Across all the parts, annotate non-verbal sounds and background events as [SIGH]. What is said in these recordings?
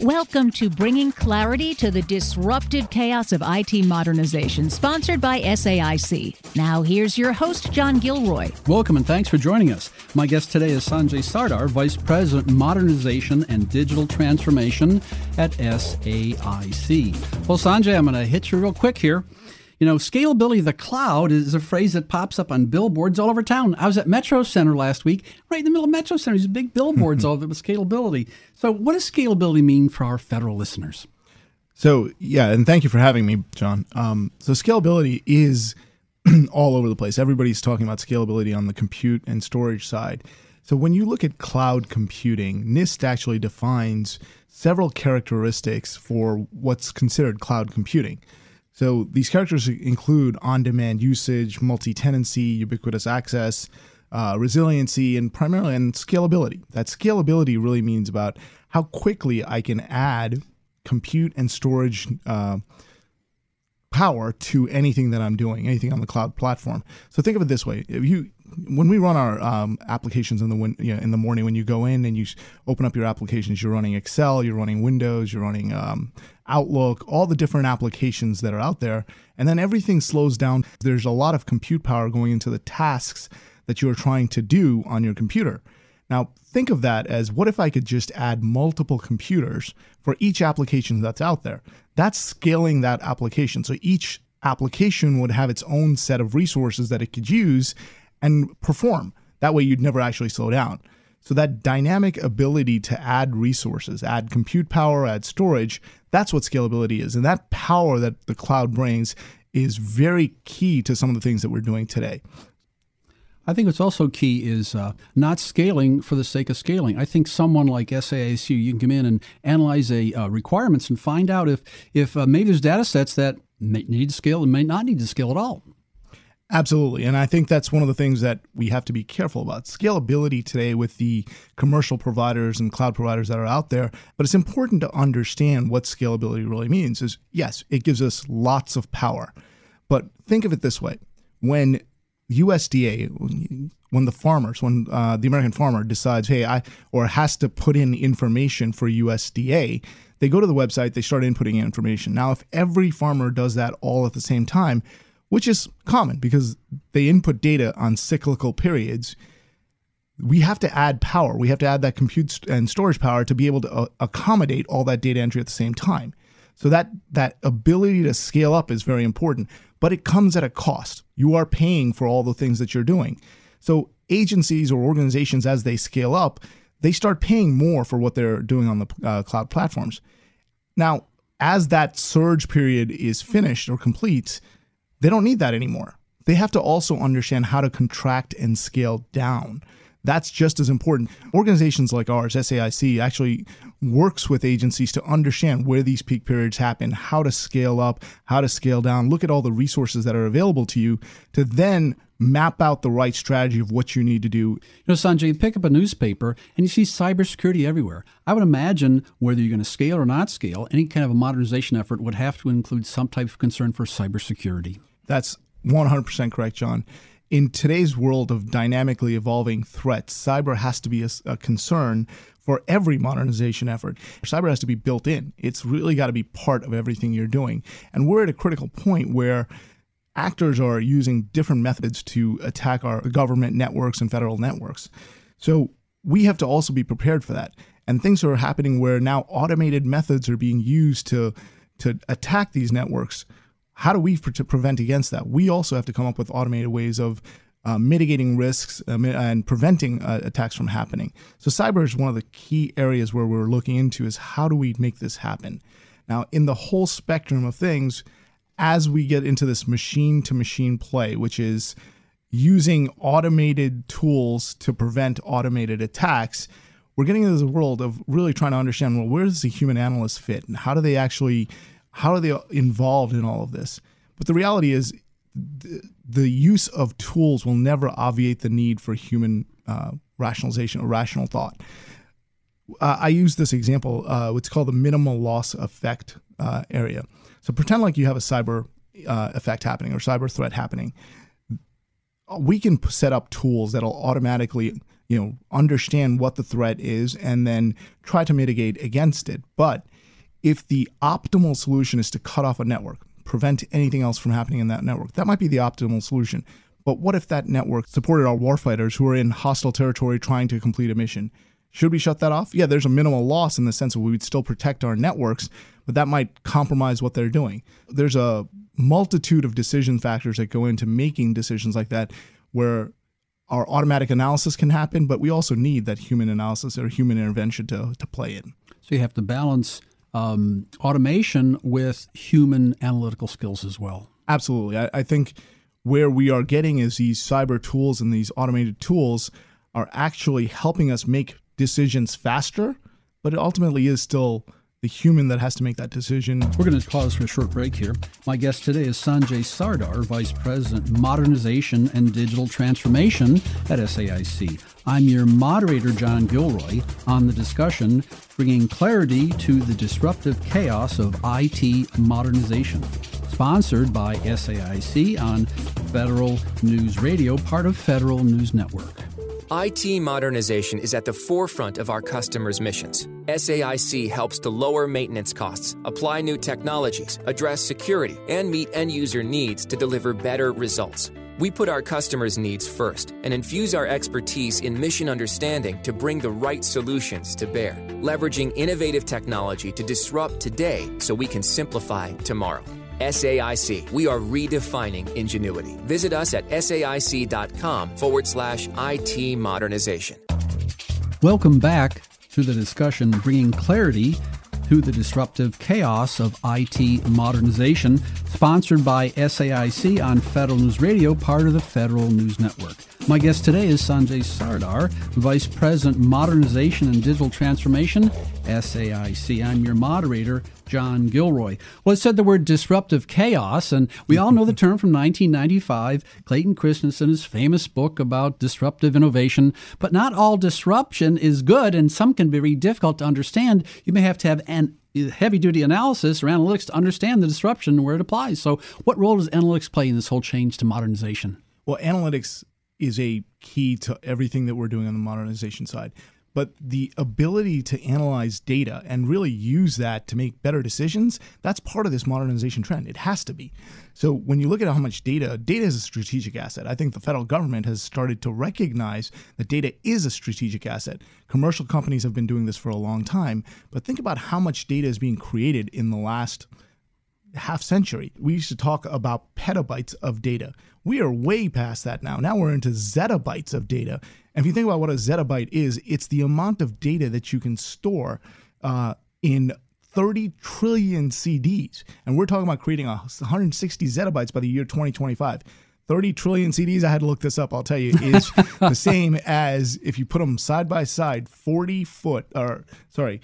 Welcome to Bringing Clarity to the Disruptive Chaos of IT Modernization, sponsored by SAIC. Now, here's your host, John Gilroy. Welcome and thanks for joining us. My guest today is Sanjay Sardar, Vice President, Modernization and Digital Transformation at SAIC. Well, Sanjay, I'm going to hit you real quick here. You know, scalability of the cloud is a phrase that pops up on billboards all over town. I was at Metro Center last week, right in the middle of Metro Center, these big billboards [LAUGHS] all over with scalability. So, what does scalability mean for our federal listeners? So, yeah, and thank you for having me, John. Um, so, scalability is [CLEARS THROAT] all over the place. Everybody's talking about scalability on the compute and storage side. So, when you look at cloud computing, NIST actually defines several characteristics for what's considered cloud computing. So these characters include on-demand usage, multi-tenancy, ubiquitous access, uh, resiliency, and primarily and scalability. That scalability really means about how quickly I can add compute and storage uh, power to anything that I'm doing, anything on the cloud platform. So think of it this way: if you when we run our um, applications in the you know, in the morning, when you go in and you open up your applications, you're running Excel, you're running Windows, you're running um, Outlook, all the different applications that are out there, and then everything slows down. There's a lot of compute power going into the tasks that you are trying to do on your computer. Now, think of that as what if I could just add multiple computers for each application that's out there? That's scaling that application. So each application would have its own set of resources that it could use and perform. That way, you'd never actually slow down. So, that dynamic ability to add resources, add compute power, add storage, that's what scalability is. And that power that the cloud brings is very key to some of the things that we're doing today. I think what's also key is uh, not scaling for the sake of scaling. I think someone like SAIC, you can come in and analyze a uh, requirements and find out if if uh, maybe there's data sets that may need to scale and may not need to scale at all. Absolutely. And I think that's one of the things that we have to be careful about. Scalability today with the commercial providers and cloud providers that are out there, but it's important to understand what scalability really means is yes, it gives us lots of power. But think of it this way. When USDA, when the farmers, when uh, the American farmer decides, hey, I, or has to put in information for USDA, they go to the website, they start inputting information. Now, if every farmer does that all at the same time, which is common because they input data on cyclical periods. We have to add power. We have to add that compute and storage power to be able to uh, accommodate all that data entry at the same time. So that that ability to scale up is very important, but it comes at a cost. You are paying for all the things that you're doing. So agencies or organizations as they scale up, they start paying more for what they're doing on the uh, cloud platforms. Now, as that surge period is finished or complete, they don't need that anymore. They have to also understand how to contract and scale down. That's just as important. Organizations like ours, SAIC, actually works with agencies to understand where these peak periods happen, how to scale up, how to scale down, look at all the resources that are available to you to then map out the right strategy of what you need to do. You know, Sanjay, you pick up a newspaper and you see cybersecurity everywhere. I would imagine whether you're going to scale or not scale, any kind of a modernization effort would have to include some type of concern for cybersecurity. That's 100% correct, John. In today's world of dynamically evolving threats, cyber has to be a, a concern for every modernization effort. Cyber has to be built in. It's really got to be part of everything you're doing. And we're at a critical point where actors are using different methods to attack our government networks and federal networks. So we have to also be prepared for that. And things are happening where now automated methods are being used to to attack these networks how do we pre- prevent against that? We also have to come up with automated ways of uh, mitigating risks um, and preventing uh, attacks from happening. So cyber is one of the key areas where we're looking into is how do we make this happen? Now, in the whole spectrum of things, as we get into this machine to machine play, which is using automated tools to prevent automated attacks, we're getting into the world of really trying to understand well, where does the human analyst fit and how do they actually how are they involved in all of this? But the reality is, the, the use of tools will never obviate the need for human uh, rationalization or rational thought. Uh, I use this example, uh, what's called the minimal loss effect uh, area. So pretend like you have a cyber uh, effect happening or cyber threat happening. We can set up tools that'll automatically you know, understand what the threat is and then try to mitigate against it. But if the optimal solution is to cut off a network, prevent anything else from happening in that network, that might be the optimal solution. But what if that network supported our warfighters who are in hostile territory trying to complete a mission? Should we shut that off? Yeah, there's a minimal loss in the sense that we would still protect our networks, but that might compromise what they're doing. There's a multitude of decision factors that go into making decisions like that where our automatic analysis can happen, but we also need that human analysis or human intervention to, to play in. So you have to balance um, automation with human analytical skills as well. Absolutely. I, I think where we are getting is these cyber tools and these automated tools are actually helping us make decisions faster, but it ultimately is still the human that has to make that decision. We're going to pause for a short break here. My guest today is Sanjay Sardar, Vice President, Modernization and Digital Transformation at SAIC. I'm your moderator, John Gilroy, on the discussion bringing clarity to the disruptive chaos of IT modernization. Sponsored by SAIC on Federal News Radio, part of Federal News Network. IT modernization is at the forefront of our customers' missions. SAIC helps to lower maintenance costs, apply new technologies, address security, and meet end user needs to deliver better results. We put our customers' needs first and infuse our expertise in mission understanding to bring the right solutions to bear, leveraging innovative technology to disrupt today so we can simplify tomorrow. SAIC, we are redefining ingenuity. Visit us at saic.com forward slash IT modernization. Welcome back to the discussion Bringing Clarity to the Disruptive Chaos of IT Modernization, sponsored by SAIC on Federal News Radio, part of the Federal News Network. My guest today is Sanjay Sardar, Vice President, Modernization and Digital Transformation, SAIC. I'm your moderator, John Gilroy. Well, it said the word disruptive chaos, and we all know the [LAUGHS] term from 1995, Clayton Christensen's famous book about disruptive innovation. But not all disruption is good, and some can be very difficult to understand. You may have to have an heavy duty analysis or analytics to understand the disruption and where it applies. So, what role does analytics play in this whole change to modernization? Well, analytics is a key to everything that we're doing on the modernization side. But the ability to analyze data and really use that to make better decisions, that's part of this modernization trend. It has to be. So when you look at how much data, data is a strategic asset. I think the federal government has started to recognize that data is a strategic asset. Commercial companies have been doing this for a long time, but think about how much data is being created in the last half century. We used to talk about petabytes of data. We are way past that now. Now we're into zettabytes of data. And if you think about what a zettabyte is, it's the amount of data that you can store uh, in 30 trillion CDs. And we're talking about creating 160 zettabytes by the year 2025. 30 trillion CDs, I had to look this up, I'll tell you, is [LAUGHS] the same as if you put them side by side, 40 foot, or sorry,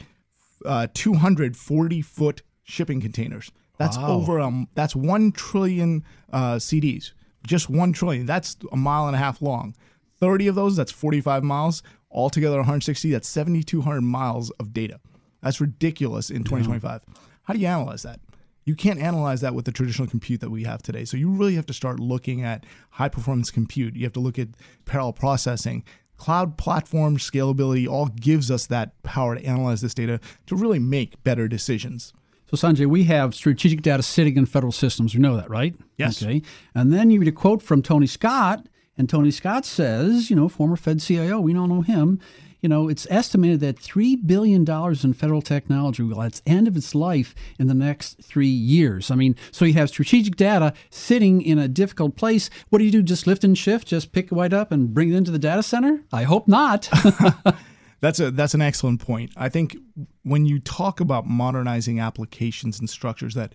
uh, 240 foot shipping containers. That's wow. over um that's 1 trillion uh, CDs. Just 1 trillion. That's a mile and a half long. 30 of those, that's 45 miles. Altogether 160, that's 7200 miles of data. That's ridiculous in 2025. Yeah. How do you analyze that? You can't analyze that with the traditional compute that we have today. So you really have to start looking at high performance compute. You have to look at parallel processing. Cloud platform scalability all gives us that power to analyze this data to really make better decisions. So, Sanjay, we have strategic data sitting in federal systems. We know that, right? Yes. Okay. And then you read a quote from Tony Scott, and Tony Scott says, you know, former Fed CIO, we don't know him. You know, it's estimated that $3 billion in federal technology will at the end of its life in the next three years. I mean, so you have strategic data sitting in a difficult place. What do you do? Just lift and shift? Just pick it right up and bring it into the data center? I hope not. [LAUGHS] [LAUGHS] That's a that's an excellent point. I think when you talk about modernizing applications and structures that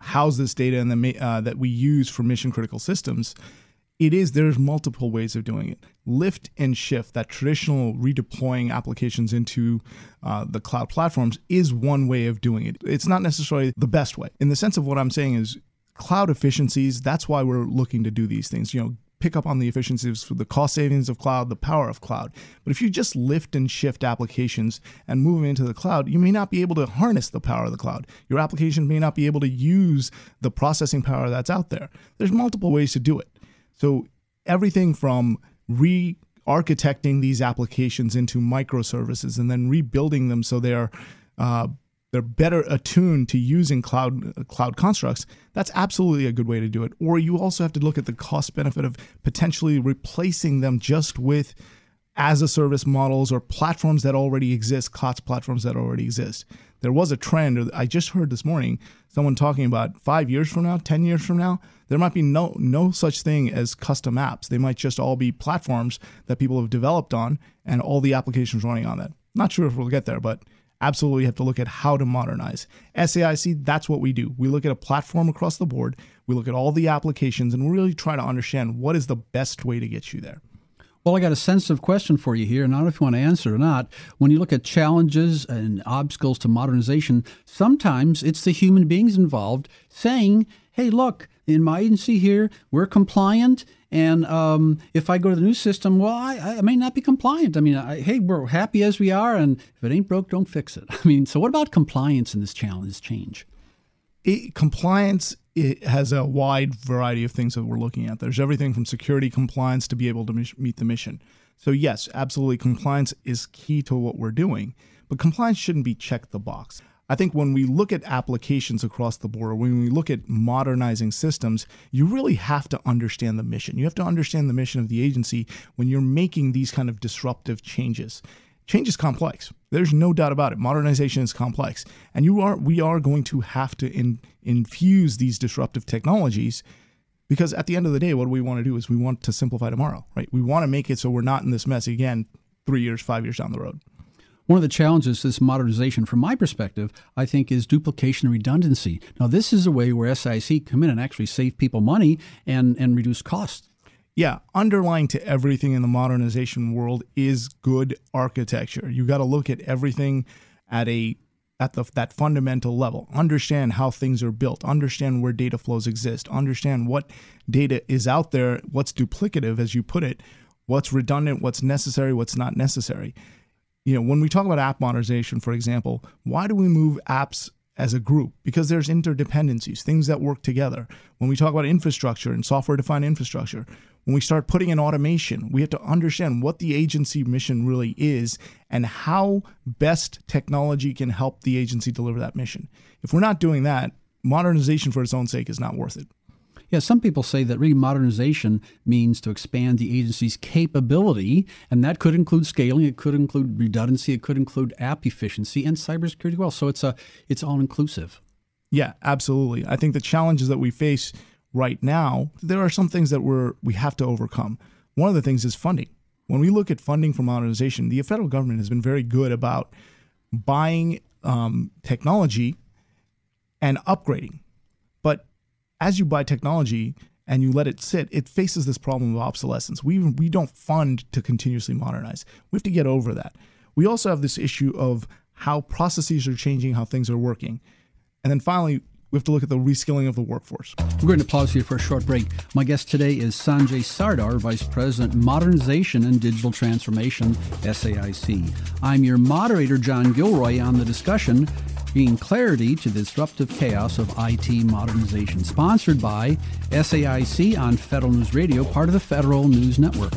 house this data and the, uh, that we use for mission critical systems, it is there's multiple ways of doing it. Lift and shift, that traditional redeploying applications into uh, the cloud platforms, is one way of doing it. It's not necessarily the best way. In the sense of what I'm saying is cloud efficiencies. That's why we're looking to do these things. You know, pick up on the efficiencies, the cost savings of cloud, the power of cloud. But if you just lift and shift applications and move them into the cloud, you may not be able to harness the power of the cloud. Your application may not be able to use the processing power that's out there. There's multiple ways to do it. So everything from re architecting these applications into microservices and then rebuilding them so they are uh, they're better attuned to using cloud cloud constructs, that's absolutely a good way to do it. Or you also have to look at the cost benefit of potentially replacing them just with as a service models or platforms that already exist, COTS platforms that already exist. There was a trend, I just heard this morning someone talking about five years from now, 10 years from now, there might be no, no such thing as custom apps. They might just all be platforms that people have developed on and all the applications running on that. Not sure if we'll get there, but absolutely have to look at how to modernize. SAIC, that's what we do. We look at a platform across the board, we look at all the applications, and we really try to understand what is the best way to get you there. Well, I got a sensitive question for you here, and I don't know if you want to answer or not. When you look at challenges and obstacles to modernization, sometimes it's the human beings involved saying, hey, look, in my agency here, we're compliant. And um, if I go to the new system, well, I, I may not be compliant. I mean, I, hey, we're happy as we are, and if it ain't broke, don't fix it. [LAUGHS] I mean, so what about compliance in this challenge, this change? It, compliance it has a wide variety of things that we're looking at. There's everything from security compliance to be able to meet the mission. So yes, absolutely, compliance is key to what we're doing, but compliance shouldn't be check the box. I think when we look at applications across the board, when we look at modernizing systems, you really have to understand the mission. You have to understand the mission of the agency when you're making these kind of disruptive changes. Change is complex. There's no doubt about it. Modernization is complex, and you are we are going to have to in, infuse these disruptive technologies because at the end of the day, what we want to do is we want to simplify tomorrow, right? We want to make it so we're not in this mess again three years, five years down the road. One of the challenges to this modernization, from my perspective, I think is duplication and redundancy. Now, this is a way where SAIC come in and actually save people money and, and reduce costs. Yeah, underlying to everything in the modernization world is good architecture. You got to look at everything at a at the, that fundamental level. Understand how things are built. Understand where data flows exist. Understand what data is out there, what's duplicative, as you put it, what's redundant, what's necessary, what's not necessary you know, when we talk about app modernization, for example, why do we move apps as a group? Because there's interdependencies, things that work together. When we talk about infrastructure and software defined infrastructure, when we start putting in automation, we have to understand what the agency mission really is and how best technology can help the agency deliver that mission. If we're not doing that, modernization for its own sake is not worth it. Yeah, some people say that remodernization means to expand the agency's capability, and that could include scaling, it could include redundancy, it could include app efficiency and cybersecurity well. So it's a it's all inclusive. Yeah, absolutely. I think the challenges that we face right now, there are some things that we're we have to overcome. One of the things is funding. When we look at funding for modernization, the federal government has been very good about buying um, technology and upgrading. As you buy technology and you let it sit, it faces this problem of obsolescence. We we don't fund to continuously modernize. We have to get over that. We also have this issue of how processes are changing, how things are working. And then finally, we have to look at the reskilling of the workforce. We're going to pause here for a short break. My guest today is Sanjay Sardar, Vice President, Modernization and Digital Transformation, SAIC. I'm your moderator, John Gilroy, on the discussion bringing clarity to the disruptive chaos of IT modernization. Sponsored by SAIC on Federal News Radio, part of the Federal News Network.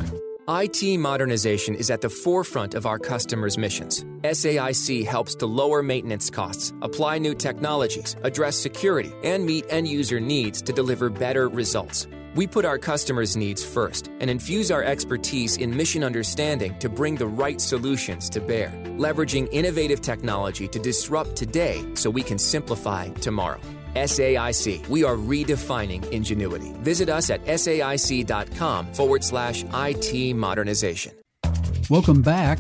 IT modernization is at the forefront of our customers' missions. SAIC helps to lower maintenance costs, apply new technologies, address security, and meet end user needs to deliver better results. We put our customers' needs first and infuse our expertise in mission understanding to bring the right solutions to bear, leveraging innovative technology to disrupt today so we can simplify tomorrow. SAIC, we are redefining ingenuity. Visit us at saic.com forward slash IT modernization. Welcome back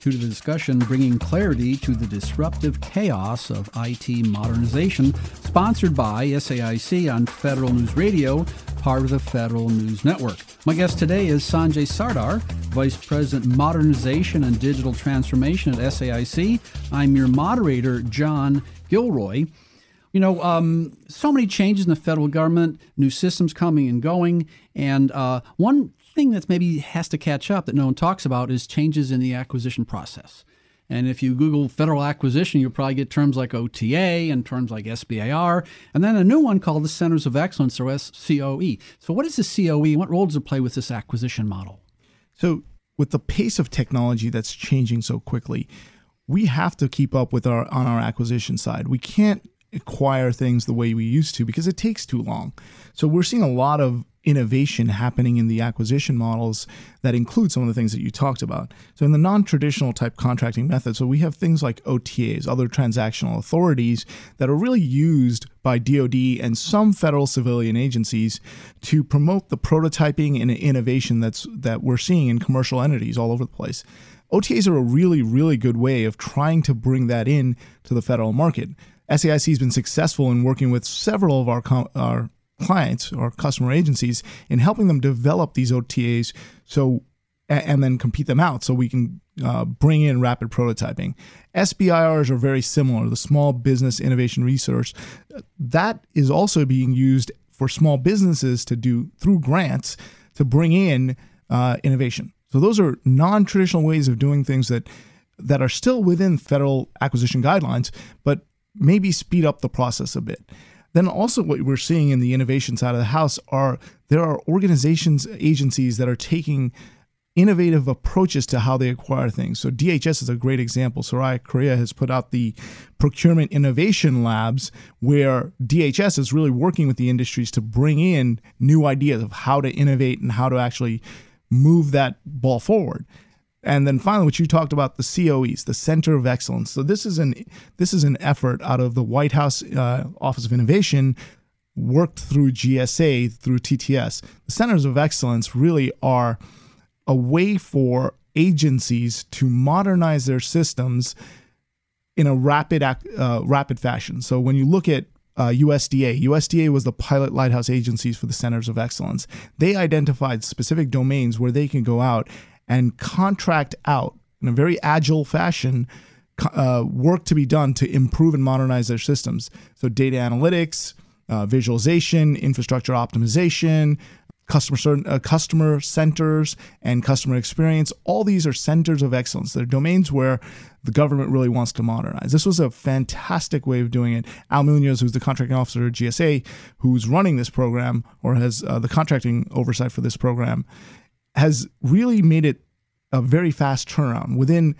to the discussion bringing clarity to the disruptive chaos of IT modernization, sponsored by SAIC on Federal News Radio part of the Federal News Network. My guest today is Sanjay Sardar, Vice President Modernization and Digital Transformation at SAIC. I'm your moderator, John Gilroy. You know, um, so many changes in the federal government, new systems coming and going, and uh, one thing that maybe has to catch up that no one talks about is changes in the acquisition process. And if you Google federal acquisition, you'll probably get terms like OTA and terms like SBIR, and then a new one called the Centers of Excellence or SCOE. So, what is the COE? What role does it play with this acquisition model? So, with the pace of technology that's changing so quickly, we have to keep up with our on our acquisition side. We can't acquire things the way we used to because it takes too long. So we're seeing a lot of innovation happening in the acquisition models that include some of the things that you talked about. So in the non-traditional type contracting method, so we have things like OTAs, other transactional authorities that are really used by DoD and some federal civilian agencies to promote the prototyping and innovation that's that we're seeing in commercial entities all over the place. OTAs are a really, really good way of trying to bring that in to the federal market. SAIC has been successful in working with several of our, com- our clients or customer agencies in helping them develop these OTAs so and then compete them out so we can uh, bring in rapid prototyping. SBIRs are very similar, the Small Business Innovation Resource. That is also being used for small businesses to do through grants to bring in uh, innovation. So those are non-traditional ways of doing things that that are still within federal acquisition guidelines, but maybe speed up the process a bit. Then also what we're seeing in the innovation side of the house are there are organizations, agencies that are taking innovative approaches to how they acquire things. So DHS is a great example. Soraya Correa has put out the procurement innovation labs where DHS is really working with the industries to bring in new ideas of how to innovate and how to actually move that ball forward. And then finally, what you talked about the COEs, the Center of Excellence. So this is an this is an effort out of the White House uh, Office of Innovation, worked through GSA through TTS. The Centers of Excellence really are a way for agencies to modernize their systems in a rapid uh, rapid fashion. So when you look at uh, USDA. USDA was the pilot lighthouse agencies for the centers of excellence. They identified specific domains where they can go out and contract out in a very agile fashion uh, work to be done to improve and modernize their systems. So, data analytics, uh, visualization, infrastructure optimization, customer uh, customer centers, and customer experience. All these are centers of excellence. They're domains where the government really wants to modernize. This was a fantastic way of doing it. Al Munoz, who's the contracting officer at GSA, who's running this program or has uh, the contracting oversight for this program, has really made it a very fast turnaround. Within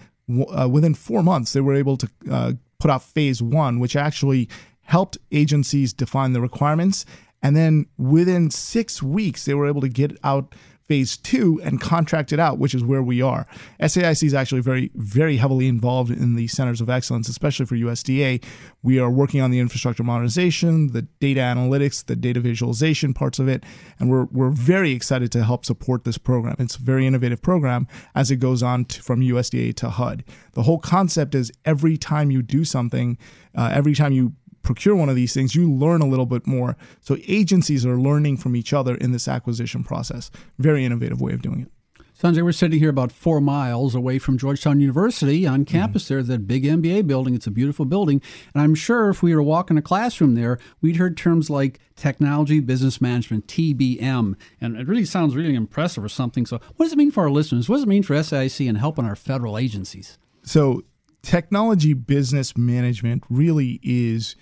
uh, within four months, they were able to uh, put out phase one, which actually helped agencies define the requirements. And then within six weeks, they were able to get out phase two and contract it out, which is where we are. SAIC is actually very, very heavily involved in the centers of excellence, especially for USDA. We are working on the infrastructure modernization, the data analytics, the data visualization parts of it, and we're, we're very excited to help support this program. It's a very innovative program as it goes on to, from USDA to HUD. The whole concept is every time you do something, uh, every time you procure one of these things, you learn a little bit more. So agencies are learning from each other in this acquisition process. Very innovative way of doing it. Sanjay, we're sitting here about four miles away from Georgetown University on mm-hmm. campus mm-hmm. there, that big MBA building. It's a beautiful building. And I'm sure if we were walking a classroom there, we'd heard terms like technology business management, TBM. And it really sounds really impressive or something. So, what does it mean for our listeners? What does it mean for SAIC and helping our federal agencies? So, technology business management really is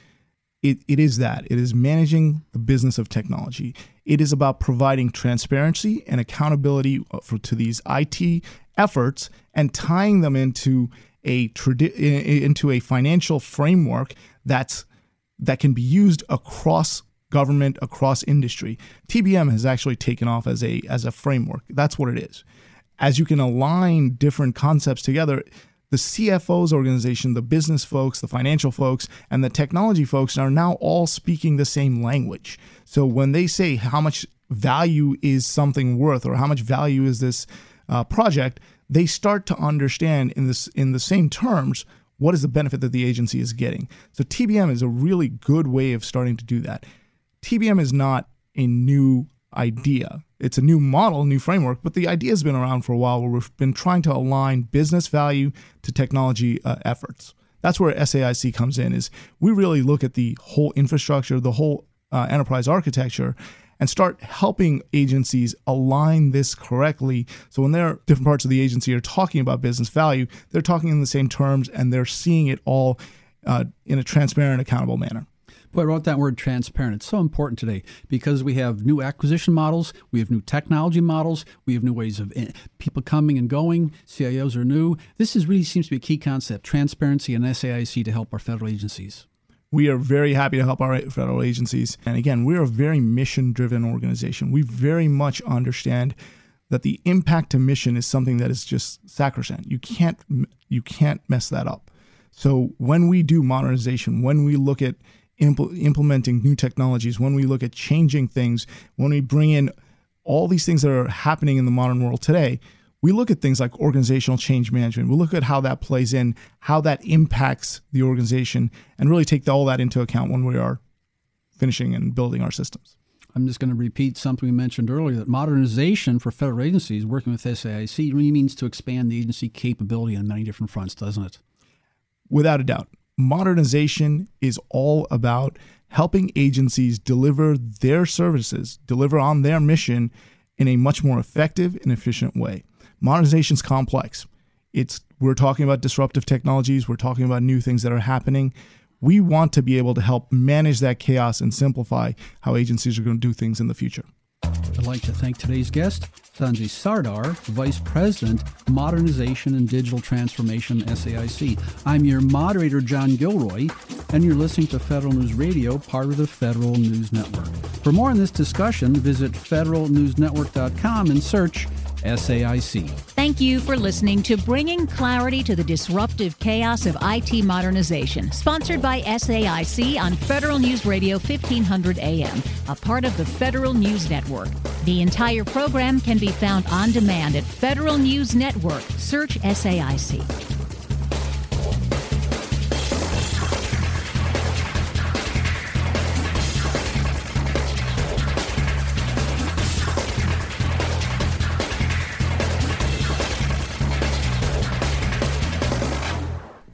it, it is that. It is managing the business of technology. It is about providing transparency and accountability uh, for, to these IT efforts and tying them into a tradi- into a financial framework that's that can be used across government, across industry. TBM has actually taken off as a as a framework. That's what it is. As you can align different concepts together, the CFO's organization, the business folks, the financial folks, and the technology folks are now all speaking the same language. So when they say how much value is something worth or how much value is this uh, project, they start to understand in this in the same terms what is the benefit that the agency is getting. So TBM is a really good way of starting to do that. TBM is not a new idea. It's a new model, new framework, but the idea has been around for a while where we've been trying to align business value to technology uh, efforts. That's where SAIC comes in is we really look at the whole infrastructure, the whole uh, enterprise architecture and start helping agencies align this correctly. So when they're different parts of the agency are talking about business value, they're talking in the same terms and they're seeing it all uh, in a transparent, accountable manner. Boy, I wrote that word transparent. It's so important today because we have new acquisition models, we have new technology models, we have new ways of eh, people coming and going. CIOs are new. This is really seems to be a key concept: transparency and SAIC to help our federal agencies. We are very happy to help our federal agencies. And again, we're a very mission driven organization. We very much understand that the impact to mission is something that is just sacrosanct. You can't you can't mess that up. So when we do modernization, when we look at impl- implementing new technologies, when we look at changing things, when we bring in all these things that are happening in the modern world today, we look at things like organizational change management. We look at how that plays in, how that impacts the organization, and really take all that into account when we are finishing and building our systems. I'm just going to repeat something we mentioned earlier that modernization for federal agencies working with SAIC really means to expand the agency capability on many different fronts, doesn't it? without a doubt. Modernization is all about helping agencies deliver their services, deliver on their mission in a much more effective and efficient way. Modernization is complex. It's we're talking about disruptive technologies, we're talking about new things that are happening. We want to be able to help manage that chaos and simplify how agencies are going to do things in the future. I'd like to thank today's guest, Sanjay Sardar, Vice President, Modernization and Digital Transformation, SAIC. I'm your moderator, John Gilroy, and you're listening to Federal News Radio, part of the Federal News Network. For more on this discussion, visit federalnewsnetwork.com and search SAIC. Thank you for listening to Bringing Clarity to the Disruptive Chaos of IT Modernization, sponsored by SAIC on Federal News Radio 1500 AM, a part of the Federal News Network. The entire program can be found on demand at Federal News Network. Search SAIC.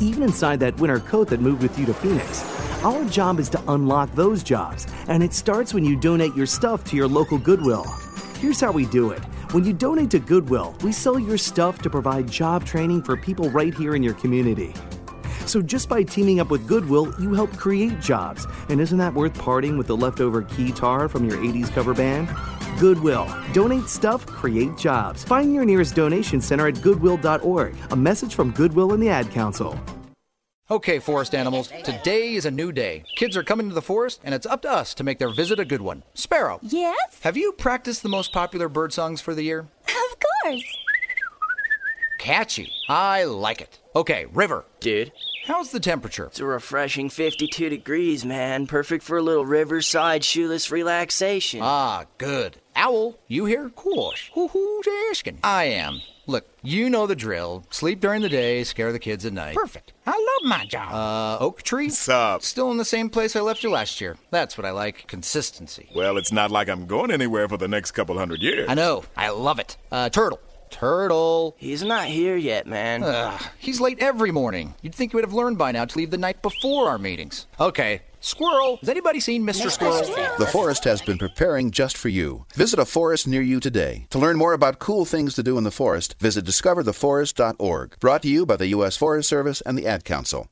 even inside that winter coat that moved with you to Phoenix. Our job is to unlock those jobs, and it starts when you donate your stuff to your local Goodwill. Here's how we do it. When you donate to Goodwill, we sell your stuff to provide job training for people right here in your community. So just by teaming up with Goodwill, you help create jobs. And isn't that worth parting with the leftover keytar from your 80s cover band? Goodwill. Donate stuff, create jobs. Find your nearest donation center at goodwill.org. A message from Goodwill and the Ad Council. Okay, forest animals, today is a new day. Kids are coming to the forest, and it's up to us to make their visit a good one. Sparrow. Yes? Have you practiced the most popular bird songs for the year? Of course. Catchy. I like it. Okay, River. Dude. How's the temperature? It's a refreshing 52 degrees, man. Perfect for a little riverside shoeless relaxation. Ah, good. Owl, you here? Course. Who's asking? I am. Look, you know the drill. Sleep during the day, scare the kids at night. Perfect. I love my job. Uh, Oak Tree? Sup? Still in the same place I left you last year. That's what I like. Consistency. Well, it's not like I'm going anywhere for the next couple hundred years. I know. I love it. Uh, Turtle. Turtle. He's not here yet, man. Ugh, he's late every morning. You'd think you would have learned by now to leave the night before our meetings. Okay. Squirrel. Has anybody seen Mr. Squirrel? The forest has been preparing just for you. Visit a forest near you today. To learn more about cool things to do in the forest, visit discovertheforest.org. Brought to you by the U.S. Forest Service and the Ad Council.